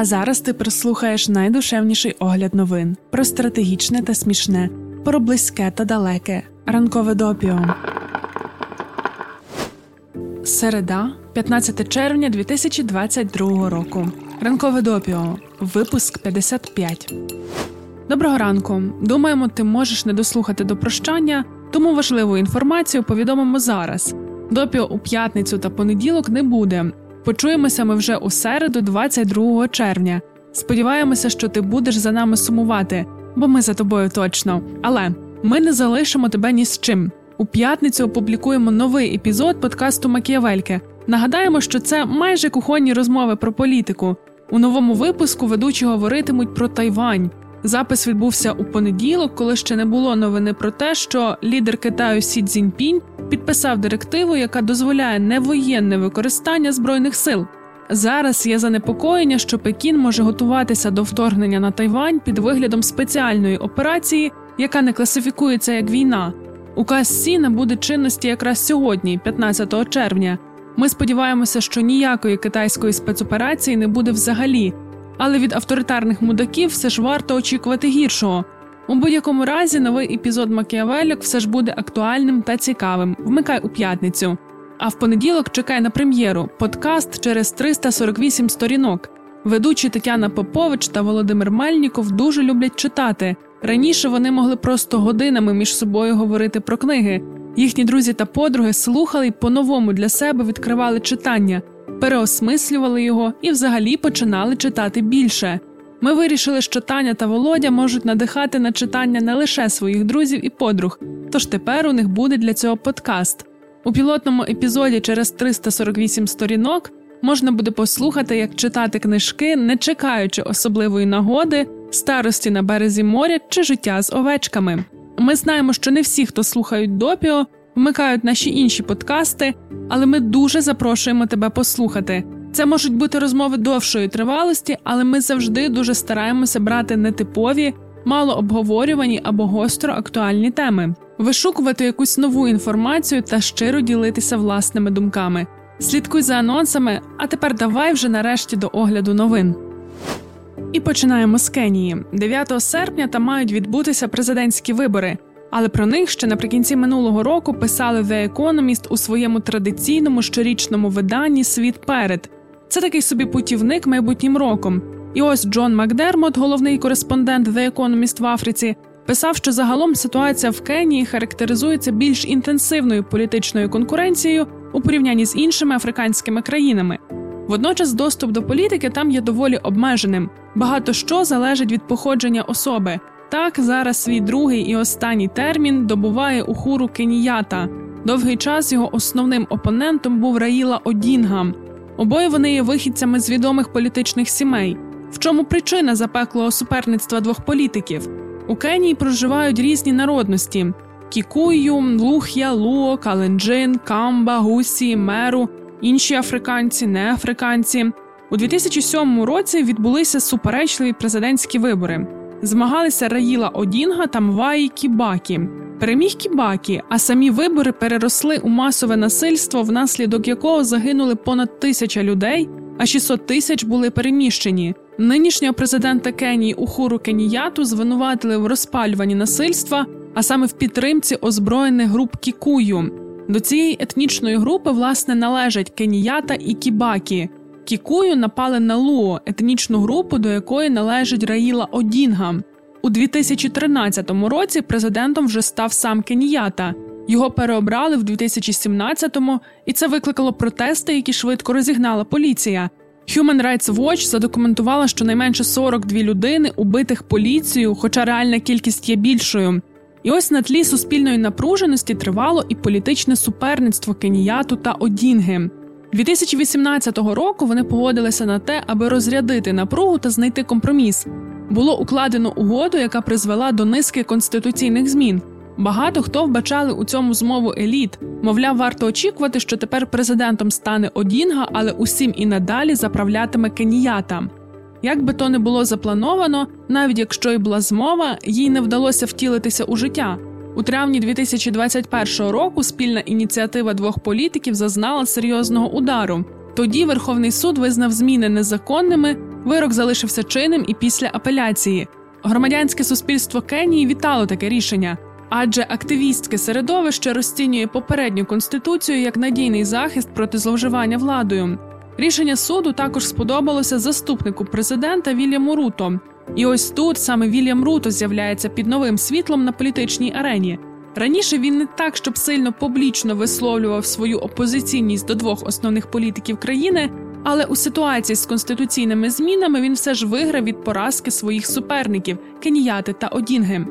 А зараз ти прослухаєш найдушевніший огляд новин про стратегічне та смішне, про близьке та далеке. Ранкове допіо. Середа, 15 червня 2022 року. Ранкове допіо. Випуск 55. Доброго ранку. Думаємо, ти можеш не дослухати до прощання, тому важливу інформацію повідомимо зараз. Допіо у п'ятницю та понеділок не буде. Почуємося ми вже у середу, 22 червня. Сподіваємося, що ти будеш за нами сумувати, бо ми за тобою точно. Але ми не залишимо тебе ні з чим. У п'ятницю опублікуємо новий епізод подкасту Макіявельки. Нагадаємо, що це майже кухонні розмови про політику. У новому випуску ведучі говоритимуть про Тайвань. Запис відбувся у понеділок, коли ще не було новини про те, що лідер Китаю Сі Цзіньпінь підписав директиву, яка дозволяє невоєнне використання збройних сил. Зараз є занепокоєння, що Пекін може готуватися до вторгнення на Тайвань під виглядом спеціальної операції, яка не класифікується як війна. Указ Сі набуде чинності якраз сьогодні, 15 червня. Ми сподіваємося, що ніякої китайської спецоперації не буде взагалі, але від авторитарних мудаків все ж варто очікувати гіршого. У будь-якому разі новий епізод Макіавелік все ж буде актуальним та цікавим. Вмикай у п'ятницю. А в понеділок чекай на прем'єру подкаст через 348 сторінок. Ведучі Тетяна Попович та Володимир Мельніков дуже люблять читати. Раніше вони могли просто годинами між собою говорити про книги. Їхні друзі та подруги слухали й по-новому для себе відкривали читання, переосмислювали його і взагалі починали читати більше. Ми вирішили, що Таня та Володя можуть надихати на читання не лише своїх друзів і подруг, тож тепер у них буде для цього подкаст. У пілотному епізоді через 348 сторінок можна буде послухати, як читати книжки, не чекаючи особливої нагоди, старості на березі моря чи життя з овечками. Ми знаємо, що не всі, хто слухають допіо, вмикають наші інші подкасти, але ми дуже запрошуємо тебе послухати. Це можуть бути розмови довшої тривалості, але ми завжди дуже стараємося брати нетипові, мало обговорювані або гостро актуальні теми, вишукувати якусь нову інформацію та щиро ділитися власними думками. Слідкуй за анонсами, а тепер давай вже нарешті до огляду новин. І починаємо з Кенії. 9 серпня там мають відбутися президентські вибори, але про них ще наприкінці минулого року писали The Economist у своєму традиційному щорічному виданні Світ перед. Це такий собі путівник майбутнім роком. І ось Джон Макдермот, головний кореспондент The Economist в Африці, писав, що загалом ситуація в Кенії характеризується більш інтенсивною політичною конкуренцією у порівнянні з іншими африканськими країнами. Водночас доступ до політики там є доволі обмеженим. Багато що залежить від походження особи. Так зараз свій другий і останній термін добуває Ухуру Кеніята. Довгий час його основним опонентом був Раїла Одінга. Обоє вони є вихідцями з відомих політичних сімей. В чому причина запеклого суперництва двох політиків? У Кенії проживають різні народності: Кікую, Лух'я, Луо, Календжин, Камба, Гусі, Меру, інші африканці, неафриканці. У 2007 році відбулися суперечливі президентські вибори. Змагалися Раїла Одінга та Мваї Кібакі. Переміг Кібакі, а самі вибори переросли у масове насильство, внаслідок якого загинули понад тисяча людей, а 600 тисяч були переміщені. Нинішнього президента Кенії Ухуру Кеніяту звинуватили в розпалюванні насильства, а саме в підтримці озброєних груп Кікую. До цієї етнічної групи власне належать Кеніята і Кібакі. Кікую напали на Луо, етнічну групу, до якої належить Раїла Одінга. У 2013 році президентом вже став сам Кеніята. Його переобрали в 2017-му, і це викликало протести, які швидко розігнала поліція. Human Rights Watch задокументувала, що найменше 42 людини убитих поліцією, хоча реальна кількість є більшою. І ось на тлі суспільної напруженості тривало і політичне суперництво Кеніяту та Одінги. 2018 року вони погодилися на те, аби розрядити напругу та знайти компроміс. Було укладено угоду, яка призвела до низки конституційних змін. Багато хто вбачали у цьому змову еліт. Мовляв, варто очікувати, що тепер президентом стане Одінга, але усім і надалі заправлятиме Кеніята. Як би то не було заплановано, навіть якщо й була змова, їй не вдалося втілитися у життя. У травні 2021 року спільна ініціатива двох політиків зазнала серйозного удару. Тоді Верховний суд визнав зміни незаконними, Вирок залишився чинним і після апеляції. Громадянське суспільство Кенії вітало таке рішення, адже активістське середовище розцінює попередню конституцію як надійний захист проти зловживання владою. Рішення суду також сподобалося заступнику президента Вільяму Руто. І ось тут саме Вільям Руто з'являється під новим світлом на політичній арені. Раніше він не так, щоб сильно публічно висловлював свою опозиційність до двох основних політиків країни, але у ситуації з конституційними змінами він все ж виграв від поразки своїх суперників Кеніяти та Одінги.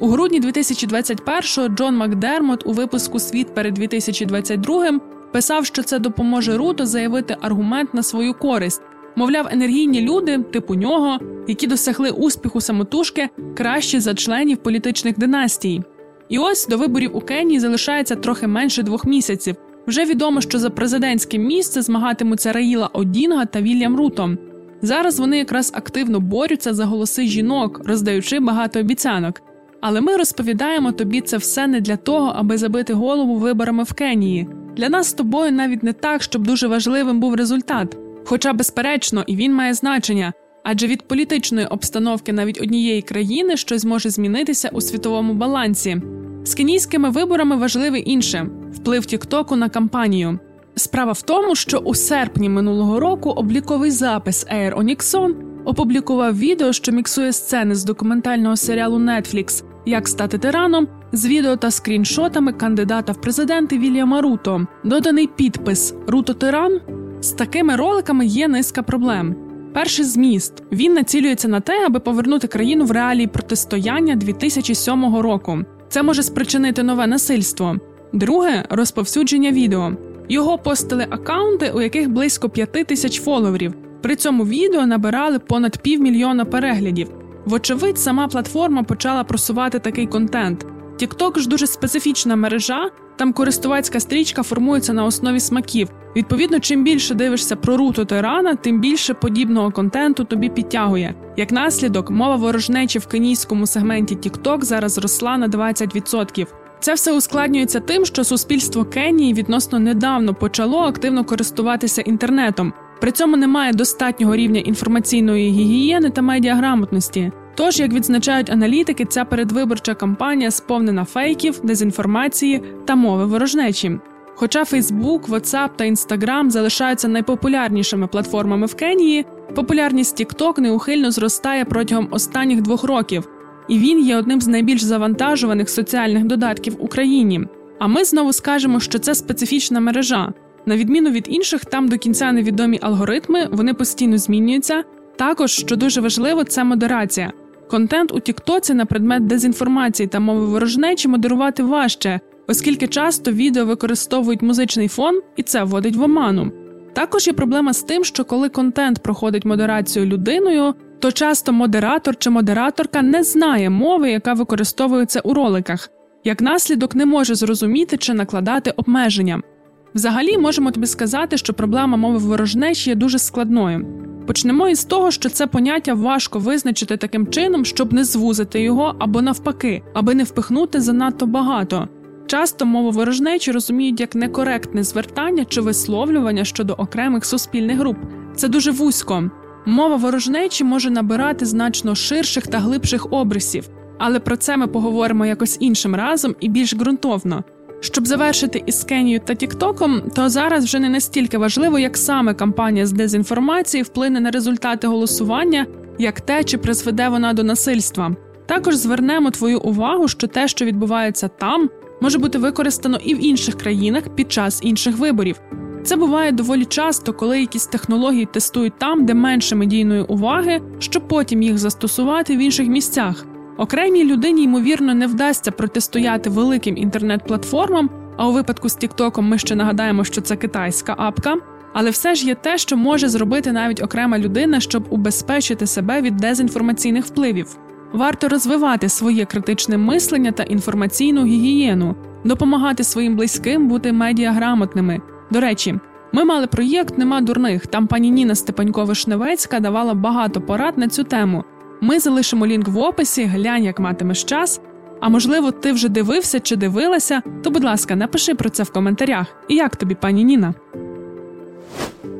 У грудні 2021-го Джон Макдермот у випуску Світ перед 2022 писав, що це допоможе Руто заявити аргумент на свою користь. Мовляв, енергійні люди, типу нього, які досягли успіху самотужки, кращі за членів політичних династій. І ось до виборів у Кенії залишається трохи менше двох місяців. Вже відомо, що за президентське місце змагатимуться Раїла Одінга та Вільям Руто. Зараз вони якраз активно борються за голоси жінок, роздаючи багато обіцянок. Але ми розповідаємо тобі це все не для того, аби забити голову виборами в Кенії. Для нас з тобою навіть не так, щоб дуже важливим був результат. Хоча, безперечно, і він має значення, адже від політичної обстановки навіть однієї країни щось може змінитися у світовому балансі. З кенійськими виборами важливе інше вплив Тіктоку на кампанію. Справа в тому, що у серпні минулого року обліковий запис Air Onyxon опублікував відео, що міксує сцени з документального серіалу Netflix Як стати тираном з відео та скріншотами кандидата в президенти Вільяма Руто. Доданий підпис Руто Тиран. З такими роликами є низка проблем. Перший зміст він націлюється на те, аби повернути країну в реалії протистояння 2007 року. Це може спричинити нове насильство. Друге розповсюдження відео. Його постили акаунти, у яких близько п'яти тисяч фоловерів. При цьому відео набирали понад півмільйона переглядів. Вочевидь, сама платформа почала просувати такий контент. TikTok ж дуже специфічна мережа, там користувацька стрічка формується на основі смаків. Відповідно, чим більше дивишся про руту тирана, тим більше подібного контенту тобі підтягує. Як наслідок, мова ворожнечі в кенійському сегменті TikTok зараз зросла на 20%. Це все ускладнюється тим, що суспільство Кенії відносно недавно почало активно користуватися інтернетом. При цьому немає достатнього рівня інформаційної гігієни та медіаграмотності. Тож, як відзначають аналітики, ця передвиборча кампанія сповнена фейків, дезінформації та мови ворожнечі. Хоча Facebook, WhatsApp та Instagram залишаються найпопулярнішими платформами в Кенії, популярність TikTok неухильно зростає протягом останніх двох років, і він є одним з найбільш завантажуваних соціальних додатків Україні. А ми знову скажемо, що це специфічна мережа. На відміну від інших, там до кінця невідомі алгоритми, вони постійно змінюються. Також, що дуже важливо, це модерація. Контент у Тіктоці на предмет дезінформації та мови ворожнечі модерувати важче, оскільки часто відео використовують музичний фон, і це вводить в оману. Також є проблема з тим, що коли контент проходить модерацію людиною, то часто модератор чи модераторка не знає мови, яка використовується у роликах, як наслідок не може зрозуміти чи накладати обмеження. Взагалі можемо тобі сказати, що проблема мови ворожнечі є дуже складною. Почнемо із того, що це поняття важко визначити таким чином, щоб не звузити його або навпаки, аби не впихнути занадто багато. Часто мову ворожнечі розуміють як некоректне звертання чи висловлювання щодо окремих суспільних груп. Це дуже вузько. Мова ворожнечі може набирати значно ширших та глибших обрисів, але про це ми поговоримо якось іншим разом і більш ґрунтовно. Щоб завершити із Кенією та Тіктоком, то зараз вже не настільки важливо, як саме кампанія з дезінформації вплине на результати голосування, як те, чи призведе вона до насильства. Також звернемо твою увагу, що те, що відбувається там, може бути використано і в інших країнах під час інших виборів. Це буває доволі часто, коли якісь технології тестують там, де менше медійної уваги, щоб потім їх застосувати в інших місцях. Окремій людині, ймовірно, не вдасться протистояти великим інтернет-платформам. А у випадку з Тіктоком ми ще нагадаємо, що це китайська апка. Але все ж є те, що може зробити навіть окрема людина, щоб убезпечити себе від дезінформаційних впливів. Варто розвивати своє критичне мислення та інформаційну гігієну, допомагати своїм близьким бути медіаграмотними. До речі, ми мали проєкт Нема дурних. Там пані Ніна Степанькова Шневецька давала багато порад на цю тему. Ми залишимо лінк в описі, глянь, як матимеш час. А можливо, ти вже дивився чи дивилася, то, будь ласка, напиши про це в коментарях. І як тобі, пані Ніна?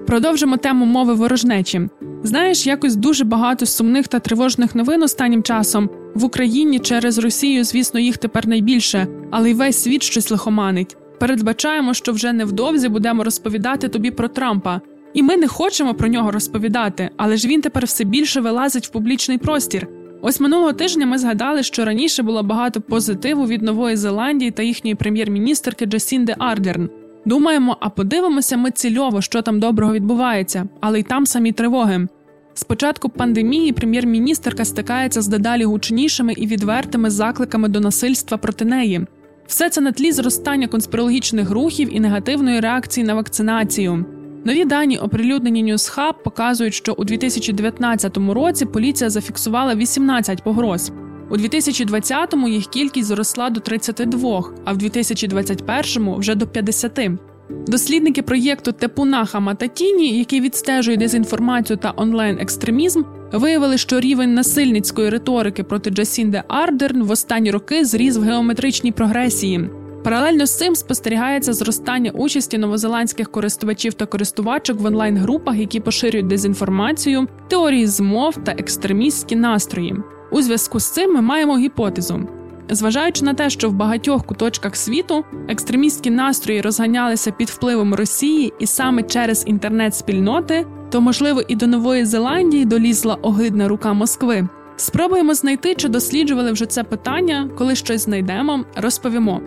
Продовжимо тему мови ворожнечі. Знаєш, якось дуже багато сумних та тривожних новин останнім часом в Україні через Росію, звісно, їх тепер найбільше, але й весь світ щось лихоманить. Передбачаємо, що вже невдовзі будемо розповідати тобі про Трампа. І ми не хочемо про нього розповідати, але ж він тепер все більше вилазить в публічний простір. Ось минулого тижня ми згадали, що раніше було багато позитиву від Нової Зеландії та їхньої прем'єр-міністерки Джасінди Ардерн. Думаємо, а подивимося ми цільово, що там доброго відбувається, але й там самі тривоги. Спочатку пандемії прем'єр-міністерка стикається з дедалі гучнішими і відвертими закликами до насильства проти неї. Все це на тлі зростання конспірологічних рухів і негативної реакції на вакцинацію. Нові дані, оприлюднені NewsHub, показують, що у 2019 році поліція зафіксувала 18 погроз. У 2020-му їх кількість зросла до 32, а в 2021-му вже до 50. Дослідники проєкту Тепуна Хамататіні, який відстежує дезінформацію та онлайн-екстремізм, виявили, що рівень насильницької риторики проти Джасінде Ардерн в останні роки зріс в геометричній прогресії. Паралельно з цим спостерігається зростання участі новозеландських користувачів та користувачок в онлайн-групах, які поширюють дезінформацію, теорії змов та екстремістські настрої. У зв'язку з цим ми маємо гіпотезу. Зважаючи на те, що в багатьох куточках світу екстремістські настрої розганялися під впливом Росії і саме через інтернет-спільноти, то можливо і до Нової Зеландії долізла огидна рука Москви. Спробуємо знайти, чи досліджували вже це питання. Коли щось знайдемо, розповімо.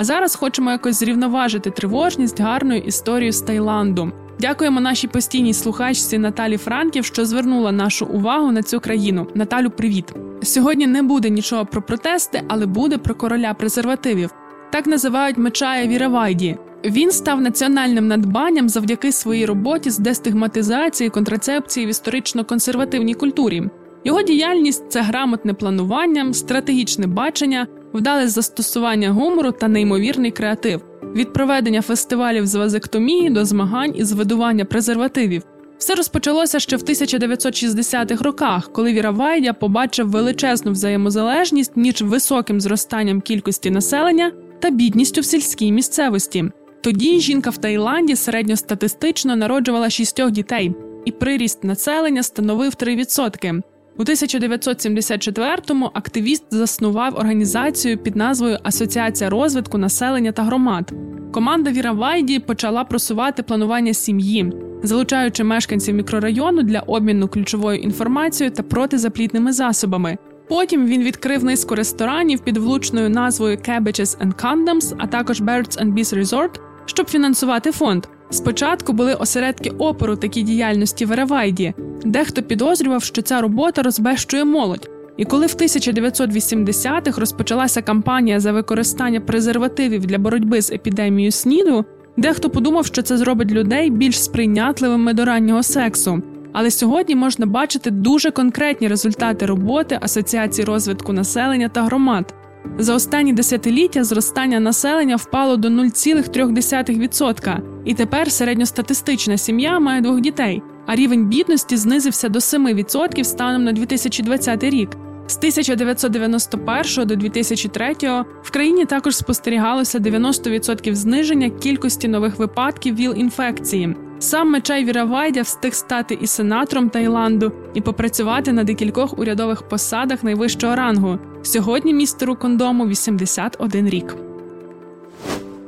А зараз хочемо якось зрівноважити тривожність гарною історією з Таїланду. Дякуємо нашій постійній слухачці Наталі Франків, що звернула нашу увагу на цю країну. Наталю, привіт! Сьогодні не буде нічого про протести, але буде про короля презервативів. Так називають Мечая Віравайді. Він став національним надбанням завдяки своїй роботі з дестигматизації, контрацепції в історично-консервативній культурі. Його діяльність це грамотне планування, стратегічне бачення, вдале застосування гумору та неймовірний креатив від проведення фестивалів з вазектомії до змагань із видування презервативів. Все розпочалося ще в 1960-х роках, коли Віра Вайдя побачив величезну взаємозалежність між високим зростанням кількості населення та бідністю в сільській місцевості. Тоді жінка в Таїланді середньостатистично народжувала шістьох дітей, і приріст населення становив 3%. У 1974-му активіст заснував організацію під назвою Асоціація розвитку населення та громад. Команда Віра Вайді почала просувати планування сім'ї, залучаючи мешканців мікрорайону для обміну ключовою інформацією та протизаплітними засобами. Потім він відкрив низку ресторанів під влучною назвою Cabbages and Condoms, а також Birds and Bees Resort, щоб фінансувати фонд. Спочатку були осередки опору такій діяльності в Еревайді. Дехто підозрював, що ця робота розбещує молодь. І коли в 1980-х розпочалася кампанія за використання презервативів для боротьби з епідемією СНІДу, дехто подумав, що це зробить людей більш сприйнятливими до раннього сексу. Але сьогодні можна бачити дуже конкретні результати роботи Асоціації розвитку населення та громад. За останні десятиліття зростання населення впало до 0,3%, і тепер середньостатистична сім'я має двох дітей, а рівень бідності знизився до 7% станом на 2020 рік. З 1991 до 2003 в країні також спостерігалося 90% зниження кількості нових випадків ВІЛ-інфекції. Сам Мечай Віравайдя встиг стати і сенатором Таїланду і попрацювати на декількох урядових посадах найвищого рангу. Сьогодні містеру кондому 81 рік.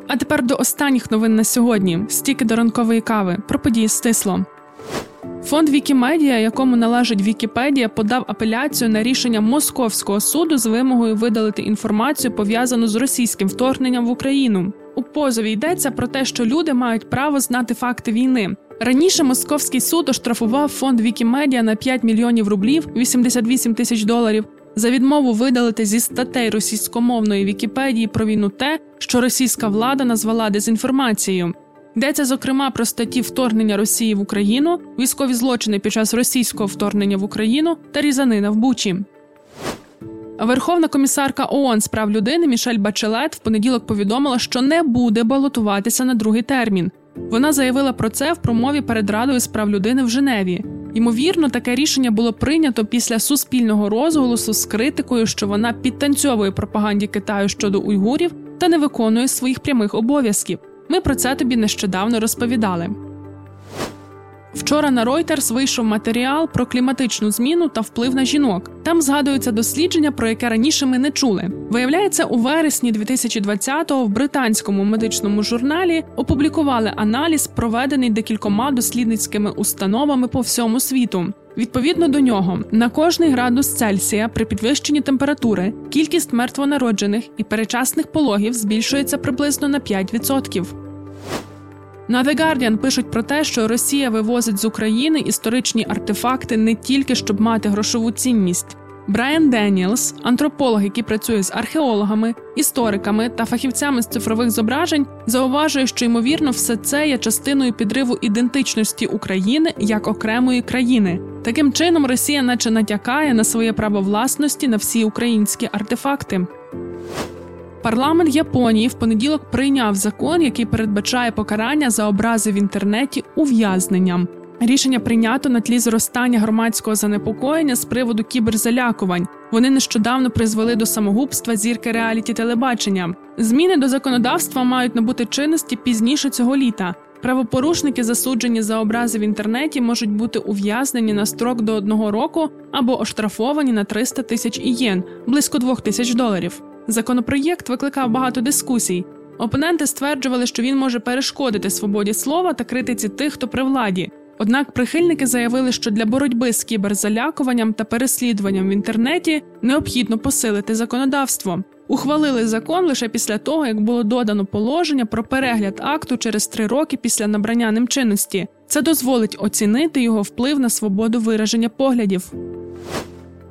А тепер до останніх новин на сьогодні: стіки до ранкової кави про події стисло. Фонд Вікімедія, якому належить Вікіпедія, подав апеляцію на рішення Московського суду з вимогою видалити інформацію пов'язану з російським вторгненням в Україну. У позові йдеться про те, що люди мають право знати факти війни. Раніше московський суд оштрафував фонд Вікімедіа на 5 мільйонів рублів 88 тисяч доларів за відмову видалити зі статей російськомовної Вікіпедії про війну те, що російська влада назвала дезінформацією. Йдеться зокрема про статті вторгнення Росії в Україну, військові злочини під час російського вторгнення в Україну та різанина в Бучі. Верховна комісарка ООН з прав людини Мішель Бачелет в понеділок повідомила, що не буде балотуватися на другий термін. Вона заявила про це в промові перед Радою з прав людини в Женеві. Ймовірно, таке рішення було прийнято після суспільного розголосу з критикою, що вона підтанцьовує пропаганді Китаю щодо уйгурів та не виконує своїх прямих обов'язків. Ми про це тобі нещодавно розповідали. Вчора на Reuters вийшов матеріал про кліматичну зміну та вплив на жінок. Там згадується дослідження, про яке раніше ми не чули. Виявляється, у вересні 2020-го в британському медичному журналі опублікували аналіз, проведений декількома дослідницькими установами по всьому світу. Відповідно до нього, на кожний градус Цельсія при підвищенні температури кількість мертвонароджених і перечасних пологів збільшується приблизно на 5%. На The Guardian пишуть про те, що Росія вивозить з України історичні артефакти не тільки щоб мати грошову цінність. Брайан Деніелс, антрополог, який працює з археологами, істориками та фахівцями з цифрових зображень, зауважує, що ймовірно все це є частиною підриву ідентичності України як окремої країни. Таким чином, Росія, наче натякає на своє право власності на всі українські артефакти. Парламент Японії в понеділок прийняв закон, який передбачає покарання за образи в інтернеті ув'язненням. Рішення прийнято на тлі зростання громадського занепокоєння з приводу кіберзалякувань. Вони нещодавно призвели до самогубства зірки реаліті телебачення. Зміни до законодавства мають набути чинності пізніше цього літа. Правопорушники, засуджені за образи в інтернеті, можуть бути ув'язнені на строк до одного року або оштрафовані на 300 тисяч ієн, близько 2 тисяч доларів. Законопроєкт викликав багато дискусій. Опоненти стверджували, що він може перешкодити свободі слова та критиці тих, хто при владі. Однак прихильники заявили, що для боротьби з кіберзалякуванням та переслідуванням в інтернеті необхідно посилити законодавство. Ухвалили закон лише після того, як було додано положення про перегляд акту через три роки після набрання ним чинності. Це дозволить оцінити його вплив на свободу вираження поглядів.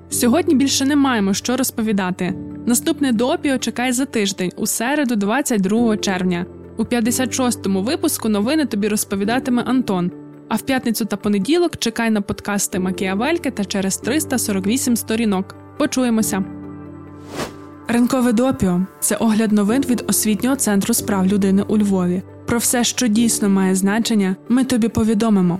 Сьогодні більше не маємо що розповідати. Наступне допіо чекай за тиждень, у середу, 22 червня. У 56-му випуску новини тобі розповідатиме Антон. А в п'ятницю та понеділок чекай на подкасти Макіавельки та через 348 сторінок. Почуємося. Ринкове допіо це огляд новин від освітнього центру справ людини у Львові. Про все, що дійсно має значення, ми тобі повідомимо.